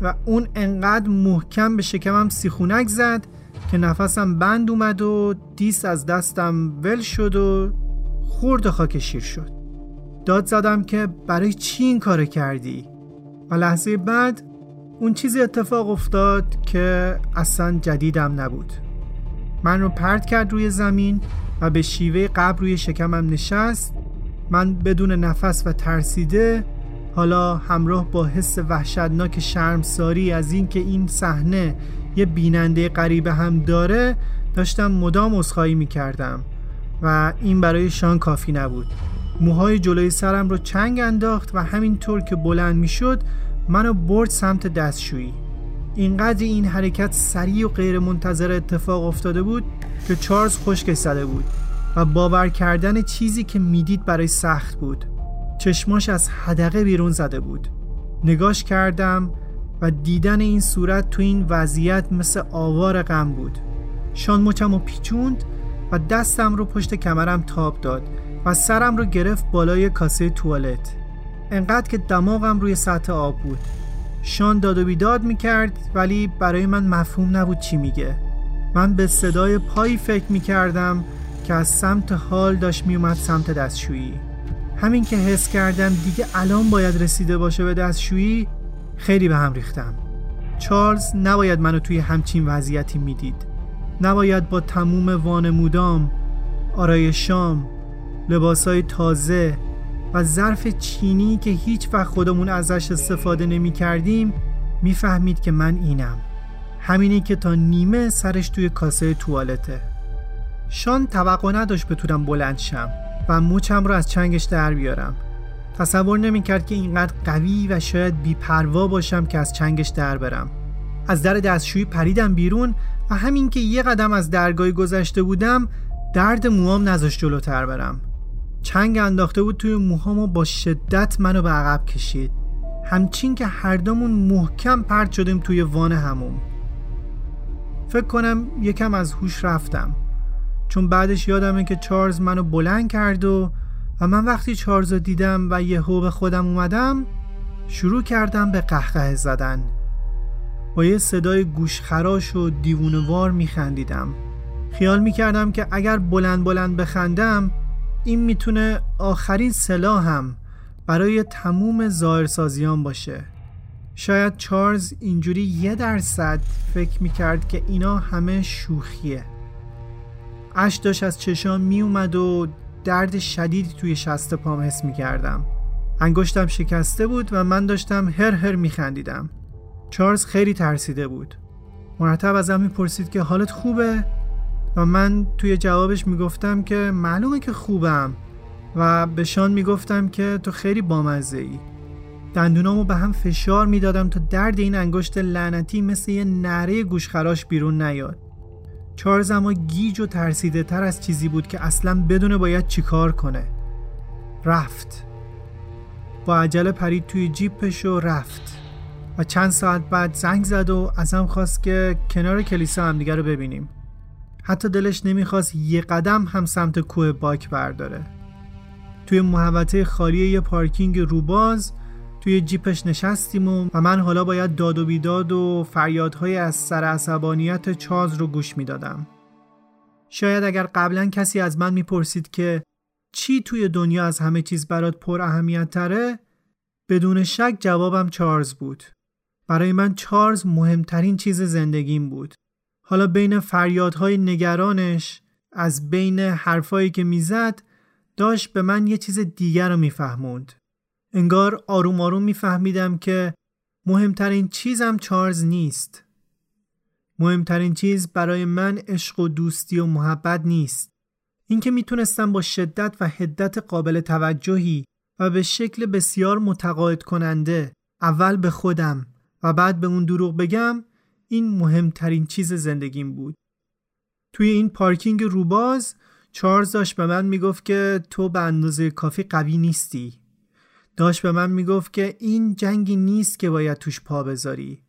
و اون انقدر محکم به شکمم سیخونک زد که نفسم بند اومد و دیس از دستم ول شد و خورد خاک شیر شد. داد زدم که برای چی این کار کردی؟ و لحظه بعد اون چیزی اتفاق افتاد که اصلا جدیدم نبود. من رو پرت کرد روی زمین و به شیوه قبل روی شکمم نشست. من بدون نفس و ترسیده حالا همراه با حس وحشتناک شرمساری از اینکه این صحنه یه بیننده غریبه هم داره داشتم مدام اسخایی می کردم و این برای شان کافی نبود. موهای جلوی سرم رو چنگ انداخت و همینطور که بلند می شد منو برد سمت دستشویی. اینقدر این حرکت سریع و غیر منتظر اتفاق افتاده بود که چارلز خشکش زده بود و باور کردن چیزی که می‌دید برای سخت بود. چشماش از حدقه بیرون زده بود. نگاش کردم و دیدن این صورت تو این وضعیت مثل آوار غم بود. شان مچم و پیچوند و دستم رو پشت کمرم تاب داد. و سرم رو گرفت بالای کاسه توالت. انقدر که دماغم روی سطح آب بود. شان داد و بیداد می‌کرد ولی برای من مفهوم نبود چی میگه. من به صدای پایی فکر می‌کردم که از سمت حال داشت میومد سمت دستشویی. همین که حس کردم دیگه الان باید رسیده باشه به دستشویی خیلی به هم ریختم. چارلز نباید منو توی همچین وضعیتی می‌دید. نباید با تموم وانمودام آرای شام لباسای تازه و ظرف چینی که هیچ وقت خودمون ازش استفاده نمی کردیم می‌فهمید که من اینم. همینی که تا نیمه سرش توی کاسه توالته. شان توقع نداشت بتونم بلند شم و موچم رو از چنگش در بیارم. تصور نمی‌کرد که اینقدر قوی و شاید بیپروا باشم که از چنگش در برم. از در دستشویی پریدم بیرون و همین که یه قدم از درگاهی گذشته بودم درد موام نذاشت جلوتر برم. چنگ انداخته بود توی موهام و با شدت منو به عقب کشید. همچین که هر دومون محکم پرت شدیم توی وان هموم. فکر کنم یکم از هوش رفتم. چون بعدش یادمه که چارلز منو بلند کرد و و من وقتی چارلز رو دیدم و یهو به خودم اومدم شروع کردم به قهقه زدن. با یه صدای گوشخراش و دیوونوار میخندیدم. خیال می‌کردم که اگر بلند بلند بخندم این می‌تونه آخرین سلاحم برای تموم ظاهرسازیان باشه. شاید چارلز اینجوری یه درصد فکر می‌کرد که اینا همه شوخیه. اش داشت از چشام میومد و درد شدیدی توی شست پام حس می‌کردم. انگشتم شکسته بود و من داشتم هر هر میخندیدم. چارلز خیلی ترسیده بود. مرتب ازم می‌پرسید که حالت خوبه؟ و من توی جوابش می‌گفتم که معلومه که خوبم و به شان می‌گفتم که تو خیلی بامزه ای دندونامو به هم فشار می‌دادم تا درد این انگشت لعنتی مثل یه نره گوشخراش بیرون نیاد. چارلز اما گیج و ترسیده تر از چیزی بود که اصلا بدونه باید چیکار کنه. رفت. با عجله پرید توی جیپش و رفت. و چند ساعت بعد زنگ زد و ازم خواست که کنار کلیسا همدیگه رو ببینیم. حتی دلش نمی‌خواست یه قدم هم سمت کوه باک برداره توی محوطه خالی یه پارکینگ روباز توی جیپش نشستیم و, من حالا باید داد و بیداد و فریادهای از سر عصبانیت چاز رو گوش می‌دادم. شاید اگر قبلا کسی از من می‌پرسید که چی توی دنیا از همه چیز برات پر اهمیت تره بدون شک جوابم چارلز بود. برای من چارلز مهمترین چیز زندگیم بود. حالا بین فریادهای نگرانش از بین حرفایی که می‌زد داشت به من یه چیز دیگر رو میفهموند. انگار آروم آروم میفهمیدم که مهمترین چیزم چارلز نیست. مهمترین چیز برای من عشق و دوستی و محبت نیست. اینکه می‌تونستم با شدت و حدت قابل توجهی و به شکل بسیار متقاعد کننده اول به خودم و بعد به اون دروغ بگم این مهمترین چیز زندگیم بود. توی این پارکینگ روباز چارلز داشت به من می‌گفت که تو به اندازه کافی قوی نیستی. داشت به من می‌گفت که این جنگی نیست که باید توش پا بذاری.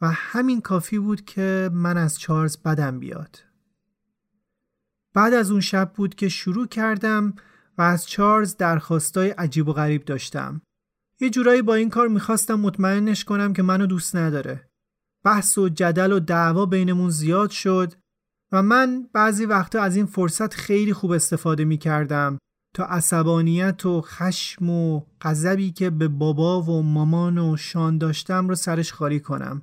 و همین کافی بود که من از چارلز بدم بیاد. بعد از اون شب بود که شروع کردم و از چارلز درخواستای عجیب و غریب داشتم. یه جورایی با این کار می‌خواستم مطمئنش کنم که منو دوست نداره. بحث و جدل و دعوا بینمون زیاد شد و من بعضی وقتا از این فرصت خیلی خوب استفاده می‌کردم تا عصبانیت و خشم و غضبی که به بابا و مامان و شان داشتم رو سرش خالی کنم.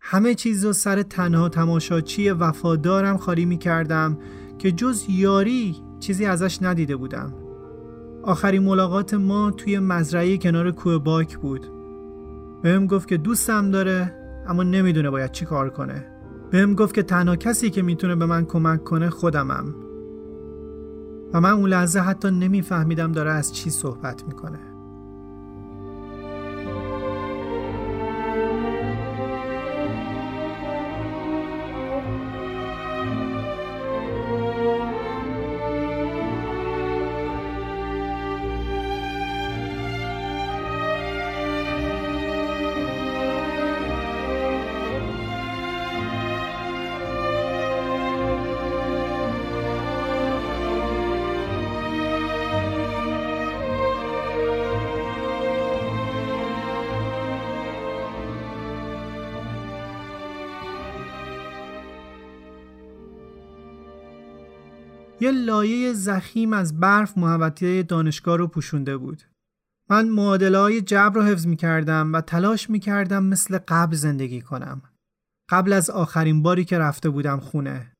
همه چیز رو سر تنها تماشاچی وفادارم خالی می کردم که جز یاری چیزی ازش ندیده بودم. آخرین ملاقات ما توی مزرعه کنار کوه باک بود. بهم گفت که دوستم داره اما نمی‌دونه باید چی کار کنه. بهم گفت که تنها کسی که می‌تونه به من کمک کنه خودمم. و من اون لحظه حتی نمیفهمیدم داره از چی صحبت می‌کنه. یه لایه زخیم از برف محوطه دانشگاه رو پوشونده بود. من معادله های جبر رو حفظ می کردم و تلاش می کردم مثل قبل زندگی کنم. قبل از آخرین باری که رفته بودم خونه.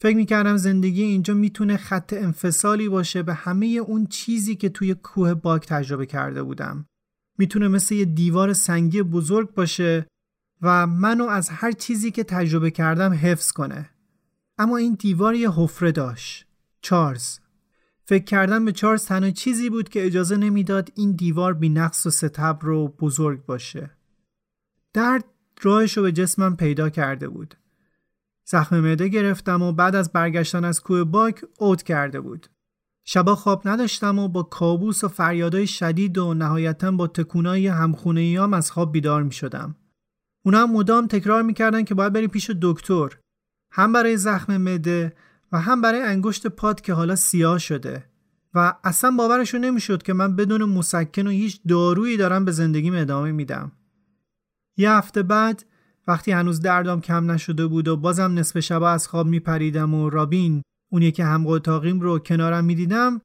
فکر می کردم زندگی اینجا می‌تونه خط انفصالی باشه به همه اون چیزی که توی کوه باک تجربه کرده بودم. می‌تونه مثل یه دیوار سنگی بزرگ باشه و منو از هر چیزی که تجربه کردم حفظ کنه. اما این دیوار یه حفره داشت. چارلز فکر کردن به چارلز تنها چیزی بود که اجازه نمی‌داد این دیوار بی نقص و ستب رو بزرگ باشه. درد راهش رو به جسمم پیدا کرده بود. زخم معده گرفتم و بعد از برگشتن از کوه باک اوت کرده بود. شبا خواب نداشتم و با کابوس و فریادهای شدید و نهایتا با تکونای همخونه از خواب بیدار می شدم. اونا هم مدام تکرار می‌کردن که باید بری پیش دکتر هم برای زخم مده و هم برای انگشت پاد که حالا سیاه شده و اصلا باورشون نمی‌شد که من بدون مسکن و هیچ دارویی دارم به زندگیم ادامه میدم یه هفته بعد وقتی هنوز دردام کم نشده بود و بازم نصف شبا از خواب میپریدم و رابین اونی که هم اتاقیم رو کنارم می‌دیدم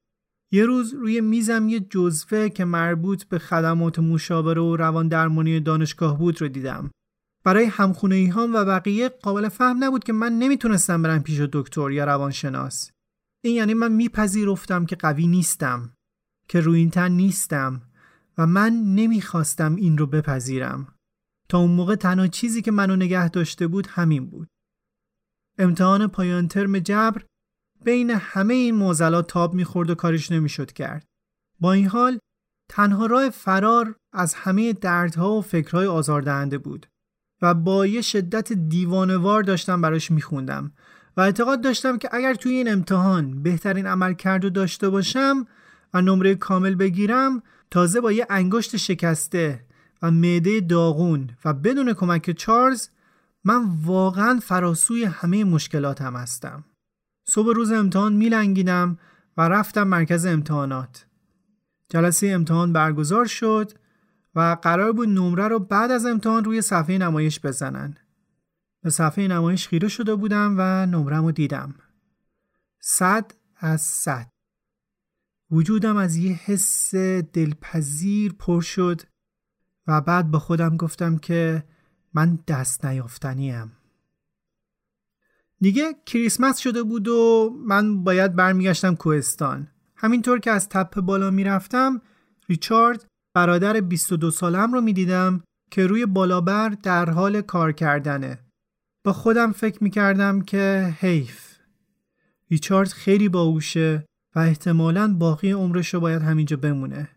یه روز روی میزم یه جزوه که مربوط به خدمات مشاوره و روان درمانی دانشگاه بود رو دیدم. برای همخونه ای هم و بقیه قابل فهم نبود که من نمی‌تونستم برم پیش دکتر یا روانشناس. این یعنی من میپذیرفتم که قوی نیستم، که روی تن نیستم و من نمی‌خواستم این رو بپذیرم. تا اون موقع تنها چیزی که منو نگه داشته بود همین بود. امتحان پایان ترم جبر بین همه این معضلات تاب می‌خورد و کارش نمی‌شد کرد. با این حال تنها راه فرار از همه دردها و فکرهای آزاردهنده بود و با یه شدت دیوانوار داشتم براش میخوندم و اعتقاد داشتم که اگر توی این امتحان بهترین عمل کرد و داشته باشم و نمره کامل بگیرم تازه با یه انگشت شکسته و معده داغون و بدون کمک چارلز من واقعا فراسوی همه مشکلاتم هستم. صبح روز امتحان میلنگیدم و رفتم مرکز امتحانات. جلسه امتحان برگزار شد و قرار بود نمره رو بعد از امتحان روی صفحه نمایش بزنن. به صفحه نمایش خیره شده بودم و نمرم رو دیدم. صد از صد. وجودم از یه حس دلپذیر پر شد و بعد به خودم گفتم که من دست نیافتنیم. دیگه کریسمس شده بود و من باید برمیگشتم کوهستان همینطور که از تپه بالا می‌رفتم ریچارد برادر 22 سالم رو می‌دیدم که روی بالابر در حال کار کردنه. با خودم فکر می‌کردم که حیف. ریچارد خیلی باهوشه و احتمالا باقی عمرش رو باید همینجا بمونه.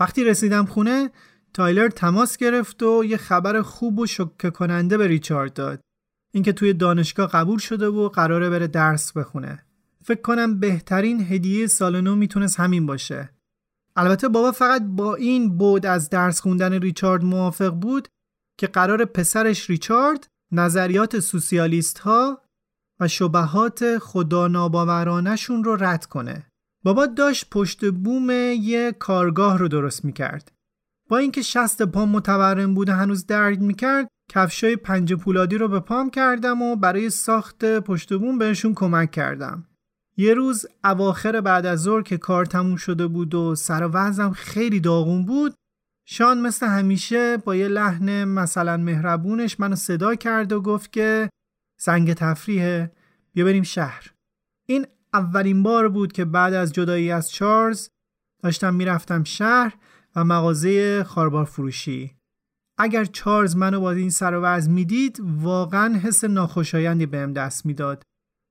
وقتی رسیدم خونه تایلر تماس گرفت و یه خبر خوب و شکه کننده به ریچارد داد. اینکه توی دانشگاه قبول شده و قراره بره درس بخونه. فکر کنم بهترین هدیه سال نو می‌تونست همین باشه. البته بابا فقط با این بود از درس خوندن ریچارد موافق بود که قرار پسرش ریچارد نظریات سوسیالیست ها و شبهات خدا ناباورانشون رو رد کنه. بابا داشت پشت بوم یه کارگاه رو درست می‌کرد. با اینکه شست پا متورم بوده هنوز درد می‌کرد کفشای پنج پولادی رو به پام کردم و برای ساخت پشت بوم بهشون کمک کردم. یه روز اواخر بعد از ظهر که کار تموم شده بود و سر وزم خیلی داغون بود شان مثل همیشه با یه لحن مثلا مهربونش منو صدا کرد و گفت که زنگ تفریحه بیا بریم شهر. این اولین بار بود که بعد از جدایی از چارلز داشتم می‌رفتم شهر و مغازه خاربار فروشی. اگر چارلز منو با این سر و می‌دید واقعا حس ناخوشایندی بهم دست می‌داد.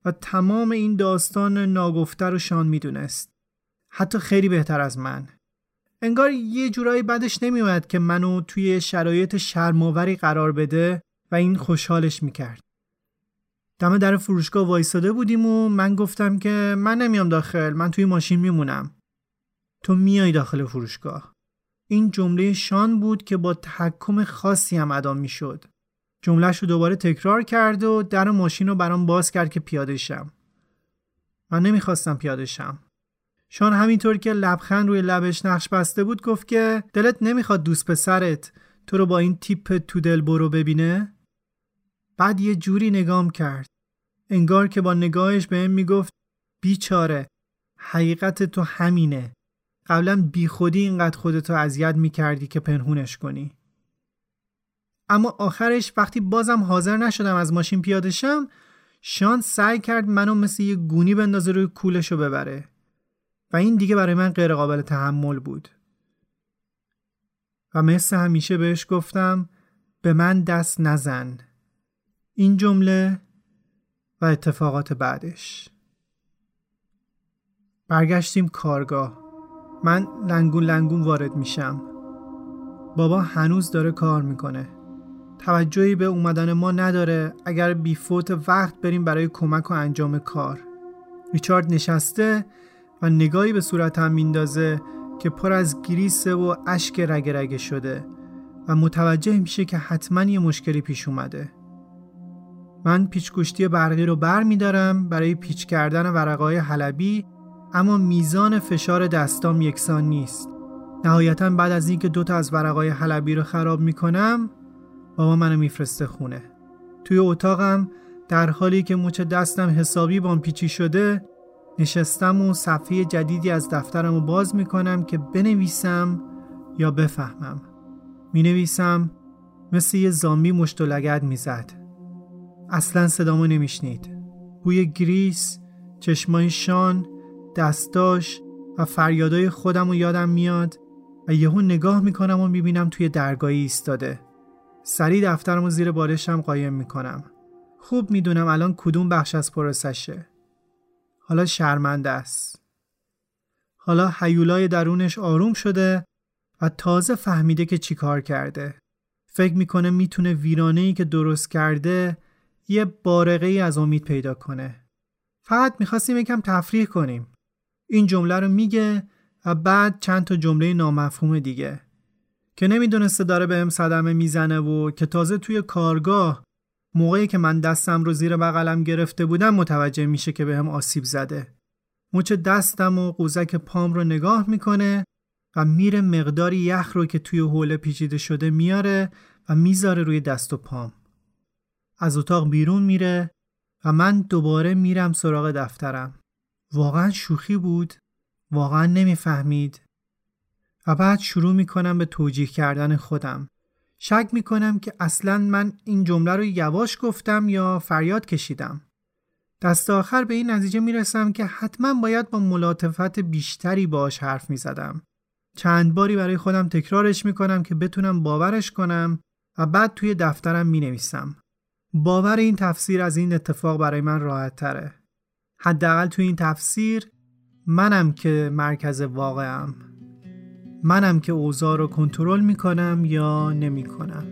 و تمام این داستان ناگفته رو شان می‌دونست. حتی خیلی بهتر از من. انگار یه جورایی بعدش نمیومد که منو توی شرایط شرماوری قرار بده و این خوشحالش می‌کرد. دم در فروشگاه وایساده بودیم و من گفتم که من نمیام داخل من توی ماشین میمونم. تو میای داخل فروشگاه. این جمله شان بود که با تحکم خاصی هم ادا می‌شد. جملهش رو دوباره تکرار کرد و در ماشین رو برام باز کرد که پیاده شم. من نمی‌خواستم پیاده شم. شان همینطور که لبخند روی لبش نقش بسته بود گفت که دلت نمی‌خواد دوست پسرت تو رو با این تیپ تو دل برو ببینه؟ بعد یه جوری نگام کرد. انگار که با نگاهش به می‌گفت بیچاره حقیقت تو همینه. قبلا بیخودی اینقدر خودتو اذیت می‌کردی که پنهونش کنی اما آخرش وقتی بازم حاضر نشدم از ماشین پیاده شم شان سعی کرد منو مثل یه گونی بندازه روی کولشو ببره. و این دیگه برای من غیر قابل تحمل بود. و مثل همیشه بهش گفتم به من دست نزن. این جمله و اتفاقات بعدش. برگشتیم کارگاه. من لنگون لنگون وارد میشم. بابا هنوز داره کار می‌کنه. توجهی به اومدن ما نداره اگر بی فوت وقت بریم برای کمک و انجام کار ریچارد نشسته و نگاهی به صورتم میندازه که پر از گریسه و اشک رگه رگه شده و متوجه میشه که حتما یه مشکلی پیش اومده من پیچگوشتی برقی رو بر می دارم برای پیچ کردن ورقای حلبی اما میزان فشار دستام یکسان نیست. نهایتا بعد از اینکه دو تا از ورقای حلبی رو خراب می کنم بابا منو میفرسته خونه. توی اتاقم در حالی که مچ دستم حسابی بام پیچی شده نشستم و صفحه جدیدی از دفترم رو باز می کنم که بنویسم یا بفهمم. می نویسم مثل یه زامبی مشت و لگد می زد. اصلا صدامو نمیشنید بوی گریس چشمای شان دستاش و فریادای خودم رو یادم میاد و یهو نگاه می‌کنم و می‌بینم توی درگاهی ایستاده سریع دفترم و زیر بالشم قایم می‌کنم. خوب می‌دونم الان کدوم بخش از پروسشه. حالا شرمنده است. حالا حیولای درونش آروم شده و تازه فهمیده که چیکار کرده. فکر می‌کنه می‌تونه ویرانه که درست کرده یه بارقه ای از امید پیدا کنه. فقط می‌خواستیم یکم تفریح کنیم. این جمله رو میگه و بعد چند تا جمله نامفهوم دیگه. که نمی‌دونسته داره بهم صدمه می‌زنه و که تازه توی کارگاه موقعی که من دستم رو زیر بغلم گرفته بودم متوجه میشه که بهم آسیب زده. مچ دستم و قوزک پام رو نگاه می‌کنه و میره مقداری یخ رو که توی حوله پیچیده شده میاره و می‌ذاره روی دست و پام. از اتاق بیرون میره و من دوباره میرم سراغ دفترم. واقعا شوخی بود؟ واقعا نمی‌فهمید؟ و بعد شروع می‌کنم به توجیه کردن خودم. شک می‌کنم که اصلا من این جمله رو یواش گفتم یا فریاد کشیدم. دست آخر به این نتیجه می‌رسم که حتما باید با ملاطفت بیشتری باش حرف می‌زدم. چند باری برای خودم تکرارش می‌کنم که بتونم باورش کنم و بعد توی دفترم می‌نویسم. باور این تفسیر از این اتفاق برای من راحت تره. حداقل تو این تفسیر منم که مرکز واقعم. منم که اوضاع رو کنترل می‌کنم یا نمی‌کنم.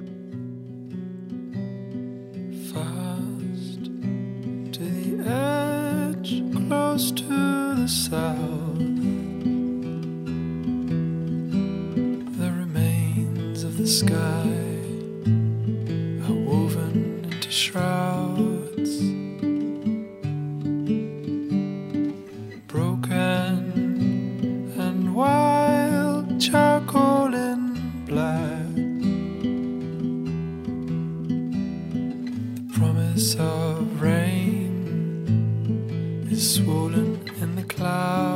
shrouds swollen in the clouds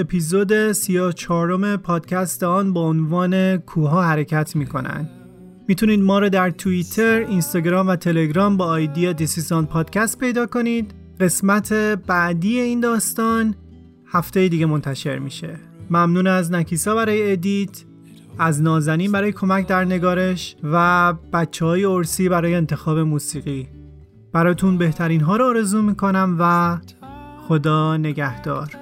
اپیزود سی چهارم پادکست آن با عنوان کوها حرکت می‌کنن. می‌تونید ما رو در توییتر، اینستاگرام و تلگرام با آیدی this is on podcast پیدا کنید. قسمت بعدی این داستان هفته دیگه منتشر میشه. ممنون از نکیسا برای ادیت از نازنین برای کمک در نگارش و بچه های ارسی برای انتخاب موسیقی. براتون بهترین ها رو آرزو می‌کنم و خدا نگهدار.